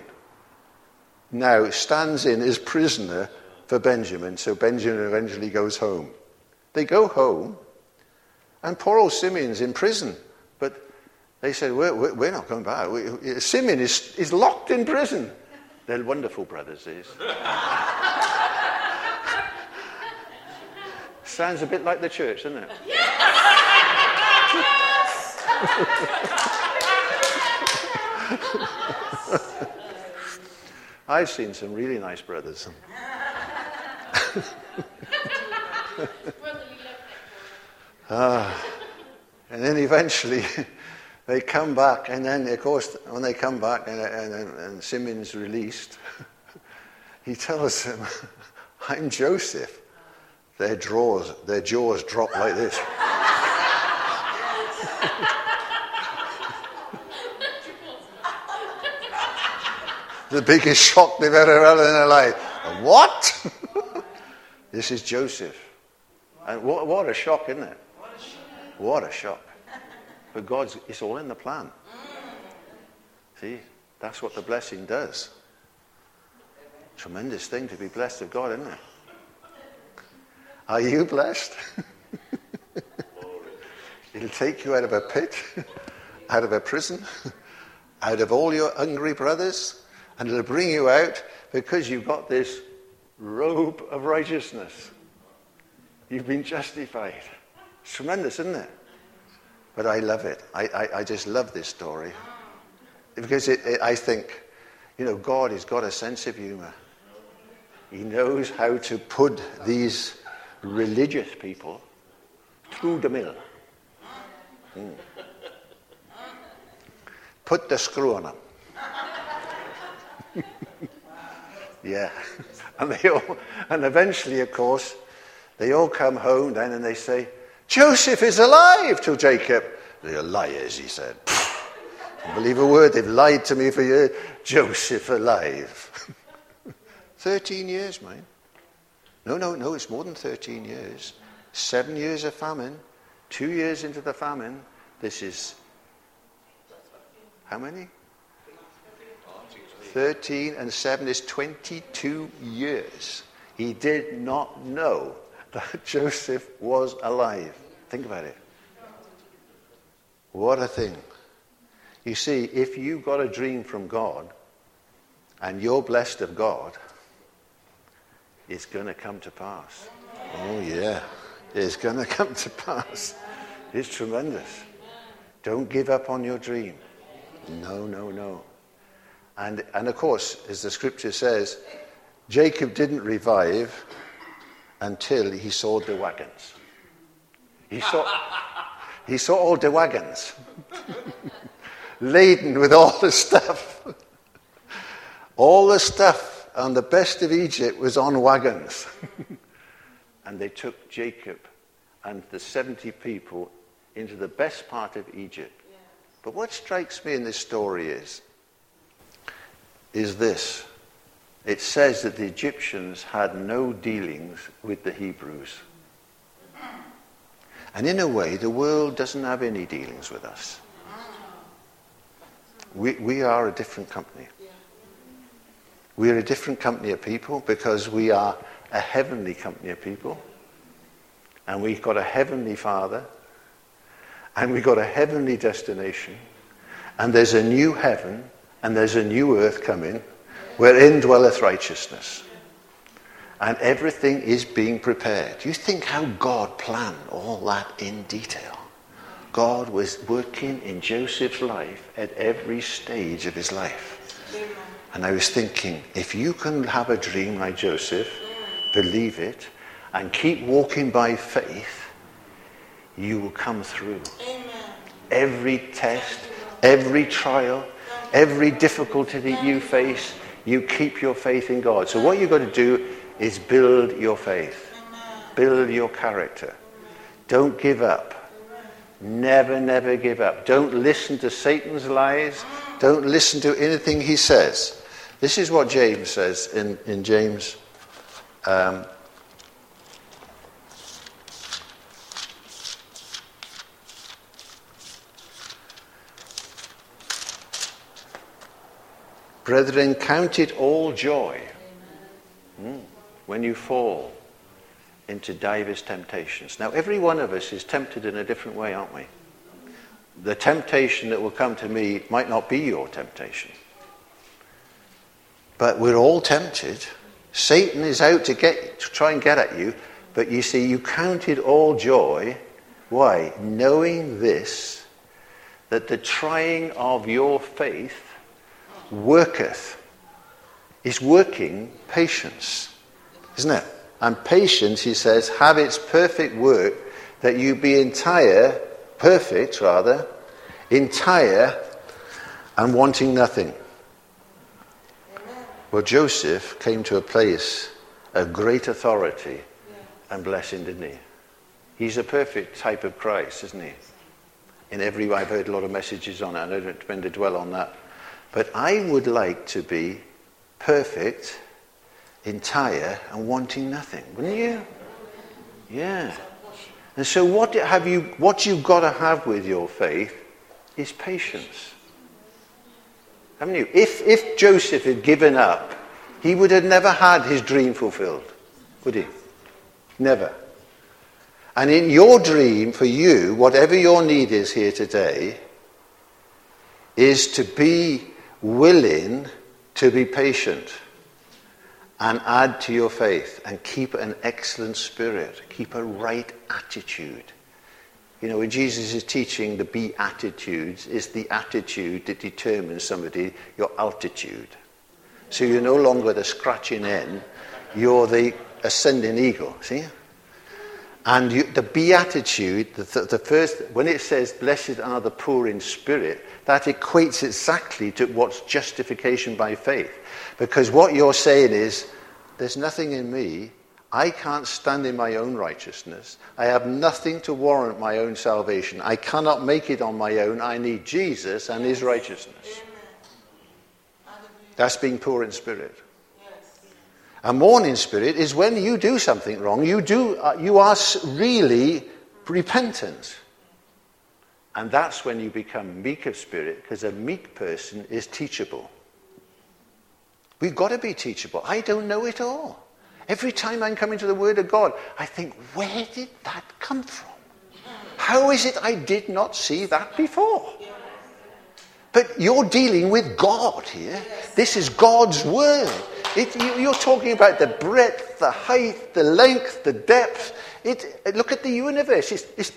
now stands in as prisoner for Benjamin, so Benjamin eventually goes home. They go home, and poor old Simeon's in prison. But they said, We're, we're not going back. We, Simeon is, is locked in prison. They're wonderful brothers, these. Sounds a bit like the church, doesn't it? Yes! I've seen some really nice brothers. Ah, and then eventually they come back, and then, of course, when they come back and, and, and Simeon's released, he tells them, I'm Joseph. Their, drawers, their jaws drop like this. the biggest shock they've ever had in their life. What? This is Joseph. And what, what a shock, isn't it? What a shock. But God's, it's all in the plan. See, that's what the blessing does. Tremendous thing to be blessed of God, isn't it? Are you blessed? It'll take you out of a pit, out of a prison, out of all your hungry brothers, and it'll bring you out because you've got this robe of righteousness. You've been justified. It's tremendous, isn't it? But I love it. I, I, I just love this story. Because it, it, I think, you know, God has got a sense of humor. He knows how to put these religious people through the mill. Mm. Put the screw on them. Yeah. And, they all, and eventually, of course, they all come home then and they say, Joseph is alive to Jacob. They're liars, he said. Don't believe a word. They've lied to me for years. Joseph alive. 13 years, man. No, no, no, it's more than 13 years. Seven years of famine. Two years into the famine. This is. How many? 13 and 7 is 22 years. He did not know that Joseph was alive. Think about it. What a thing. You see, if you got a dream from God and you're blessed of God, it's going to come to pass. Oh, yeah. It's going to come to pass. It's tremendous. Don't give up on your dream. No, no, no. And, and of course, as the scripture says, Jacob didn't revive until he saw the wagons. He saw, he saw all the wagons laden with all the stuff. all the stuff and the best of Egypt was on wagons. and they took Jacob and the 70 people into the best part of Egypt. But what strikes me in this story is, is this. It says that the Egyptians had no dealings with the Hebrews. And in a way, the world doesn't have any dealings with us. We, we are a different company. We are a different company of people because we are a heavenly company of people. And we've got a heavenly Father. And we've got a heavenly destination. And there's a new heaven and there's a new earth coming wherein dwelleth righteousness and everything is being prepared. You think how God planned all that in detail? God was working in Joseph's life at every stage of his life. And I was thinking, if you can have a dream like Joseph, believe it, and keep walking by faith, you will come through. Every test, every trial, every difficulty that you face, you keep your faith in God. So what you've got to do is build your faith, build your character. Don't give up. Never, never give up. Don't listen to Satan's lies. Don't listen to anything he says. This is what James says in, in James. Um, Brethren, count it all joy. Mm when you fall into divers temptations. Now, every one of us is tempted in a different way, aren't we? The temptation that will come to me might not be your temptation. But we're all tempted. Satan is out to get to try and get at you, but you see, you count it all joy. Why? Knowing this, that the trying of your faith worketh, is working patience isn't it? And patience, he says, have its perfect work, that you be entire, perfect rather, entire, and wanting nothing. Well, Joseph came to a place of great authority and blessing, didn't he? He's a perfect type of Christ, isn't he? In every way, I've heard a lot of messages on it. I don't intend to dwell on that. But I would like to be perfect entire and wanting nothing, wouldn't you? Yeah. And so what have you what you've got to have with your faith is patience. Haven't you? If if Joseph had given up, he would have never had his dream fulfilled, would he? Never. And in your dream, for you, whatever your need is here today, is to be willing to be patient and add to your faith and keep an excellent spirit, keep a right attitude. You know, when Jesus is teaching the beatitudes, is the attitude that determines somebody, your altitude. So you're no longer the scratching in, you're the ascending eagle, see? And you, the beatitude, the, the first, when it says, blessed are the poor in spirit, that equates exactly to what's justification by faith. Because what you're saying is, there's nothing in me. I can't stand in my own righteousness. I have nothing to warrant my own salvation. I cannot make it on my own. I need Jesus and his righteousness. That's being poor in spirit. A mourning spirit is when you do something wrong, you, do, uh, you are really repentant. And that's when you become meek of spirit, because a meek person is teachable. We've got to be teachable. I don't know it all. Every time I'm coming to the Word of God, I think, where did that come from? How is it I did not see that before? But you're dealing with God here. This is God's Word. It, you, are talking about the breadth, the height, the length, the depth. It, look at the universe. It's, it's,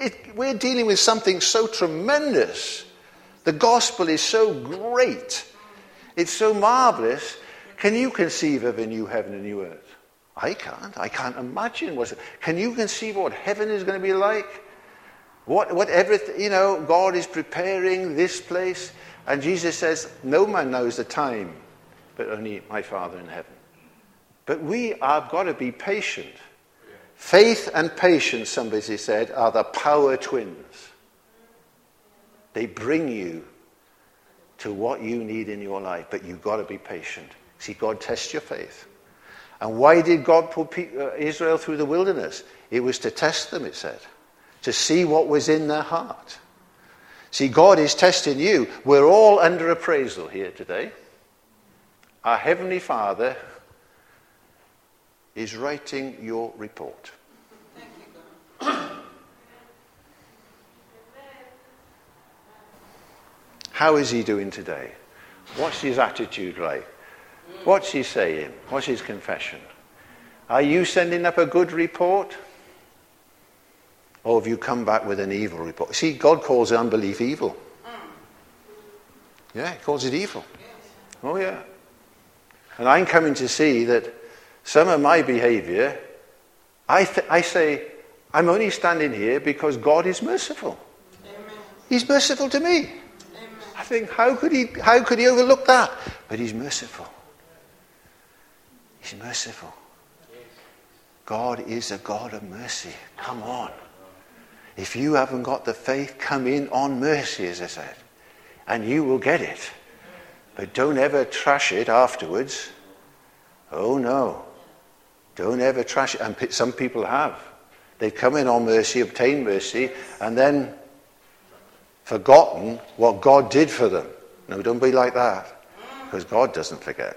it, we're dealing with something so tremendous. The gospel is so great. It's so marvelous. Can you conceive of a new heaven and new earth? I can't. I can't imagine. Can you conceive what heaven is going to be like? What, what everything, you know, God is preparing this place. And Jesus says, No man knows the time, but only my Father in heaven. But we have got to be patient. Faith and patience, somebody said, are the power twins. They bring you to what you need in your life, but you've got to be patient. See, God tests your faith. And why did God put uh, Israel through the wilderness? It was to test them, it said, to see what was in their heart. See, God is testing you. We're all under appraisal here today. Our Heavenly Father is writing your report. How is he doing today? What's his attitude like? What's he saying? What's his confession? Are you sending up a good report? Or have you come back with an evil report? See, God calls unbelief evil. Yeah, he calls it evil. Oh, yeah. And I'm coming to see that some of my behavior, I, th- I say, I'm only standing here because God is merciful. Amen. He's merciful to me. Amen. I think, how could, he, how could he overlook that? But he's merciful. He's merciful. God is a God of mercy. Come on. If you haven't got the faith, come in on mercy, as I said, and you will get it. But don't ever trash it afterwards. Oh no. Don't ever trash it. And some people have. They come in on mercy, obtain mercy, and then forgotten what God did for them. No, don't be like that. Because God doesn't forget.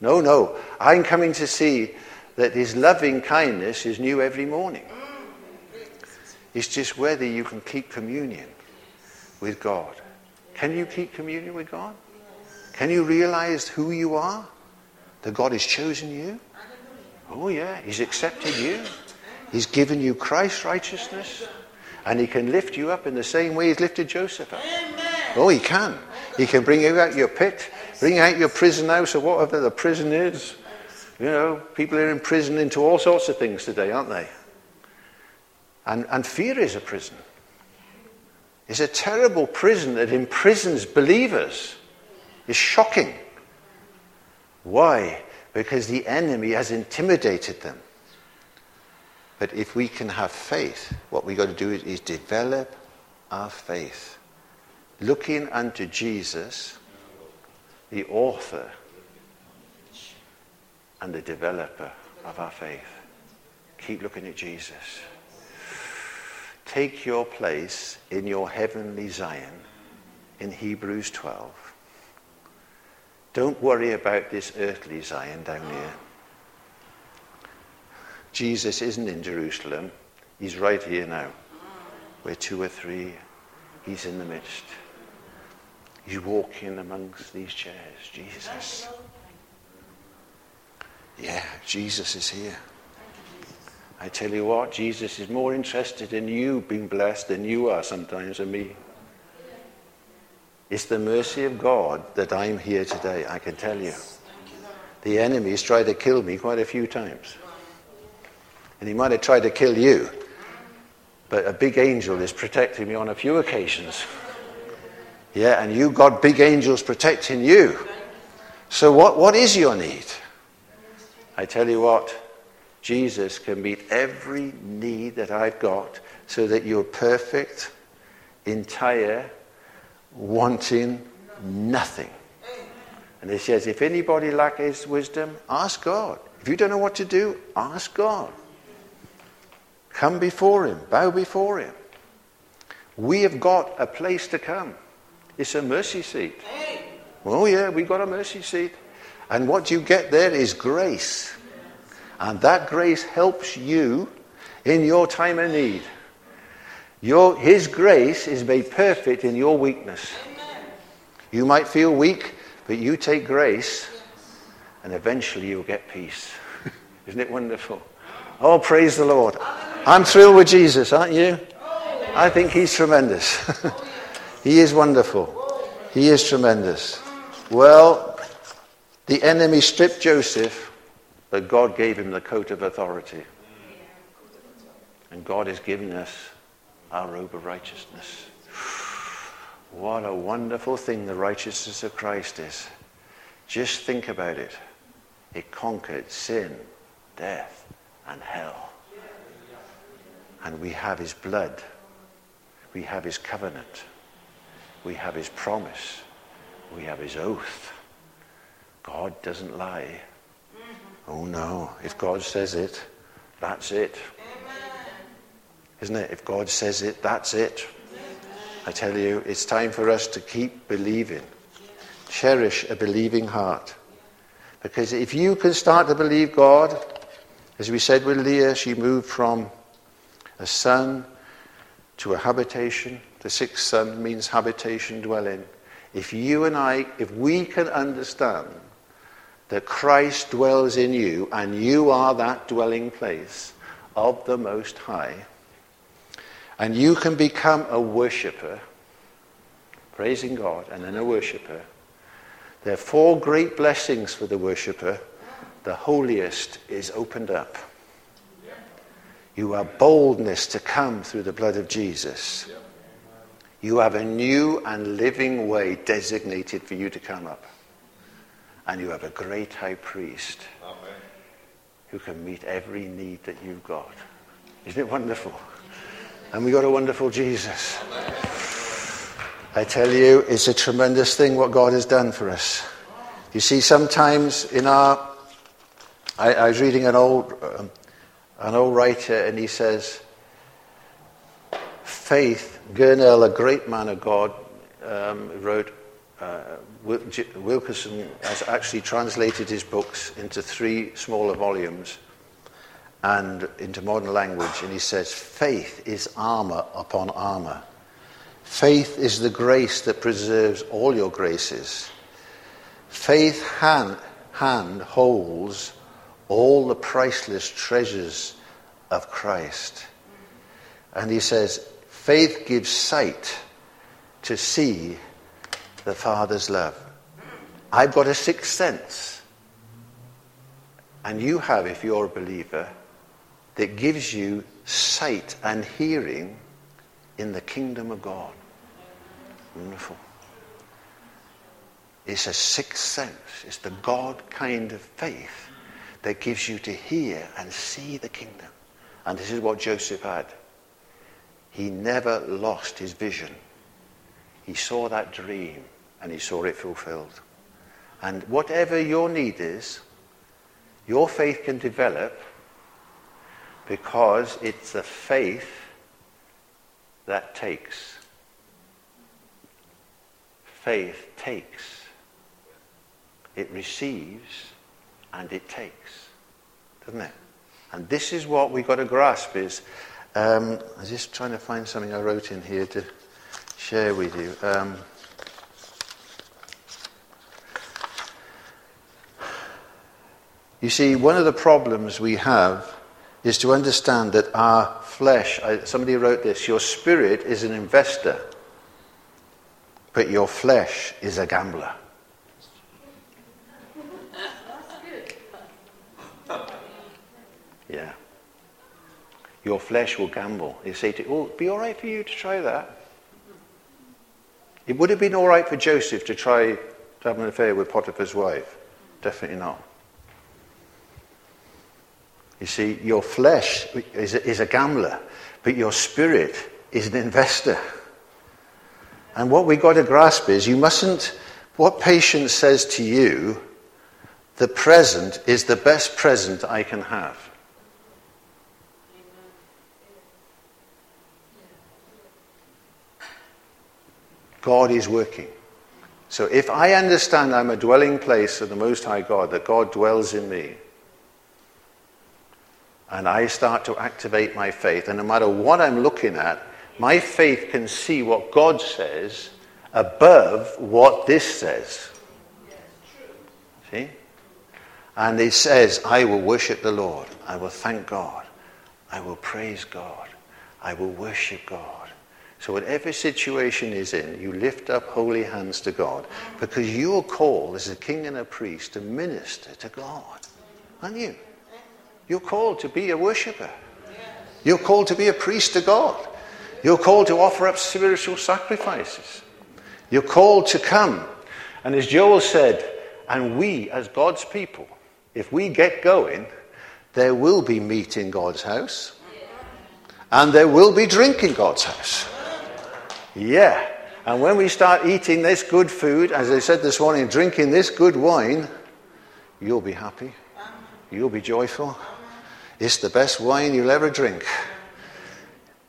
No, no. I'm coming to see that His loving kindness is new every morning. It's just whether you can keep communion with God. Can you keep communion with God? Can you realize who you are? That God has chosen you? Oh, yeah. He's accepted you. He's given you Christ's righteousness. And He can lift you up in the same way He's lifted Joseph up. Oh, He can. He can bring you out your pit. Bring out your prison house or whatever the prison is. You know, people are in prison into all sorts of things today, aren't they? And, and fear is a prison. It's a terrible prison that imprisons believers. It's shocking. Why? Because the enemy has intimidated them. But if we can have faith, what we've got to do is, is develop our faith. Looking unto Jesus, the author and the developer of our faith. Keep looking at Jesus. Take your place in your heavenly Zion in Hebrews 12. Don't worry about this earthly Zion down here. Jesus isn't in Jerusalem. He's right here now. Where two or three, he's in the midst. He's walking amongst these chairs. Jesus. Yeah, Jesus is here. I tell you what, Jesus is more interested in you being blessed than you are sometimes in me. It's the mercy of God that I'm here today, I can tell you. The enemy's tried to kill me quite a few times. And he might have tried to kill you. But a big angel is protecting me on a few occasions. Yeah, and you got big angels protecting you. So what, what is your need? I tell you what, Jesus can meet every need that I've got so that you're perfect, entire, wanting nothing. And he says, if anybody lacks wisdom, ask God. If you don't know what to do, ask God. Come before him, bow before him. We have got a place to come. It's a mercy seat. Oh, yeah, we've got a mercy seat. And what you get there is grace. And that grace helps you in your time of need. Your, his grace is made perfect in your weakness. You might feel weak, but you take grace, and eventually you'll get peace. Isn't it wonderful? Oh, praise the Lord. I'm thrilled with Jesus, aren't you? I think he's tremendous. he is wonderful. He is tremendous. Well, the enemy stripped Joseph, but God gave him the coat of authority. And God has given us our robe of righteousness. What a wonderful thing the righteousness of Christ is. Just think about it. It conquered sin, death, and hell. And we have his blood. We have his covenant. We have his promise. We have his oath. God doesn't lie. Oh no. If God says it, that's it. Isn't it? If God says it, that's it. I tell you, it's time for us to keep believing. Cherish a believing heart. Because if you can start to believe God, as we said with Leah, she moved from a son to a habitation. The sixth son means habitation, dwelling. If you and I, if we can understand that Christ dwells in you and you are that dwelling place of the Most High, and you can become a worshipper, praising God, and then a worshipper. There are four great blessings for the worshipper. The holiest is opened up. You have boldness to come through the blood of Jesus. You have a new and living way designated for you to come up. And you have a great high priest who can meet every need that you've got. Isn't it wonderful? And we got a wonderful Jesus. I tell you, it's a tremendous thing what God has done for us. You see, sometimes in our, I, I was reading an old, um, an old writer, and he says, faith. Gurnall, a great man of God, um, wrote. Uh, Wilkerson has actually translated his books into three smaller volumes and into modern language, and he says, Faith is armor upon armor. Faith is the grace that preserves all your graces. Faith hand, hand holds all the priceless treasures of Christ. And he says, faith gives sight to see the Father's love. I've got a sixth sense. And you have, if you're a believer, that gives you sight and hearing in the kingdom of God. Wonderful. It's a sixth sense. It's the God kind of faith that gives you to hear and see the kingdom. And this is what Joseph had. He never lost his vision. He saw that dream and he saw it fulfilled. And whatever your need is, your faith can develop because it's the faith that takes. Faith takes. It receives and it takes. Doesn't it? And this is what we've got to grasp is, um, I'm just trying to find something I wrote in here to share with you. Um, you see, one of the problems we have is to understand that our flesh, somebody wrote this, your spirit is an investor, but your flesh is a gambler. Yeah. Your flesh will gamble. You say to oh, it'd be all right for you to try that. It would have been all right for Joseph to try to have an affair with Potiphar's wife. Definitely not. You see, your flesh is a, is a gambler, but your spirit is an investor. And what we've got to grasp is you mustn't, what patience says to you, the present is the best present I can have. God is working. So if I understand I'm a dwelling place of the Most High God, that God dwells in me, and I start to activate my faith, and no matter what I'm looking at, my faith can see what God says above what this says. See? And it says, I will worship the Lord. I will thank God. I will praise God. I will worship God. So, whatever situation is in, you lift up holy hands to God because you're called as a king and a priest to minister to God. Aren't you? You're called to be a worshiper. You're called to be a priest to God. You're called to offer up spiritual sacrifices. You're called to come. And as Joel said, and we as God's people, if we get going, there will be meat in God's house. And there will be drink in God's house. Yeah. And when we start eating this good food, as I said this morning, drinking this good wine, you'll be happy. You'll be joyful. It's the best wine you'll ever drink.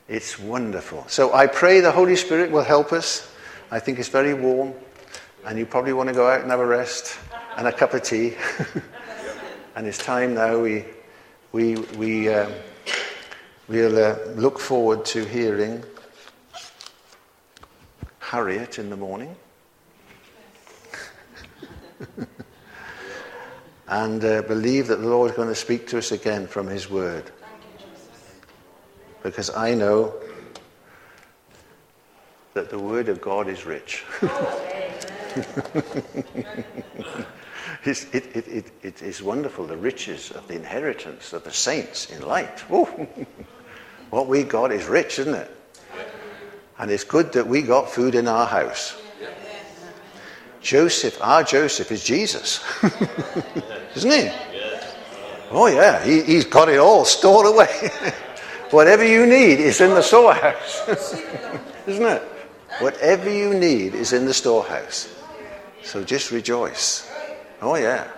It's wonderful. So I pray the Holy Spirit will help us. I think it's very warm, and you probably want to go out and have a rest and a cup of tea. and it's time now we, we, we, um, we'll uh, look forward to hearing Harriet in the morning. and uh, believe that the Lord is going to speak to us again from His Word. Because I know that the Word of God is rich. it, it, it, it is wonderful, the riches of the inheritance of the saints in light. what we got is rich, isn't it? And it's good that we got food in our house. Joseph, our Joseph is Jesus. Isn't he? Oh, yeah, he, he's got it all stored away. Whatever you need is in the storehouse. Isn't it? Whatever you need is in the storehouse. So just rejoice. Oh, yeah.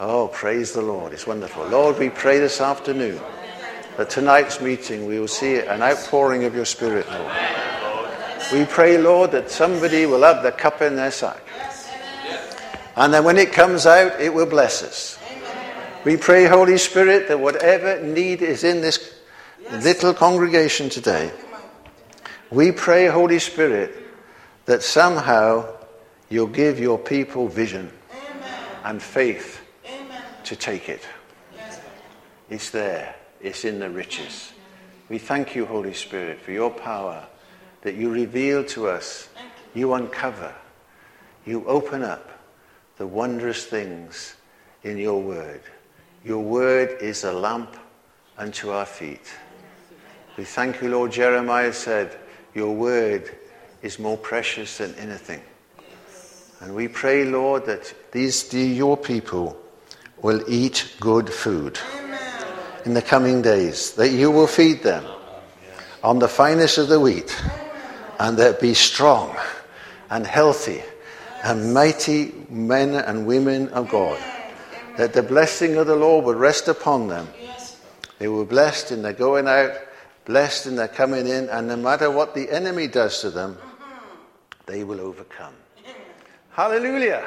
oh, praise the Lord. It's wonderful. Lord, we pray this afternoon that tonight's meeting we will see an outpouring of your Spirit, Lord. We pray, Lord, that somebody will have the cup in their sack. And then when it comes out, it will bless us. We pray, Holy Spirit, that whatever need is in this little congregation today, we pray, Holy Spirit, that somehow you'll give your people vision and faith to take it. It's there, it's in the riches. We thank you, Holy Spirit, for your power that you reveal to us, you uncover, you open up the wondrous things in your word. Your word is a lamp unto our feet. We thank you, Lord. Jeremiah said, Your word is more precious than anything. And we pray, Lord, that these, dear your people, will eat good food in the coming days, that you will feed them on the finest of the wheat and that be strong and healthy and mighty men and women of God. That the blessing of the Lord would rest upon them. They were blessed in their going out, blessed in their coming in, and no matter what the enemy does to them, they will overcome. Hallelujah.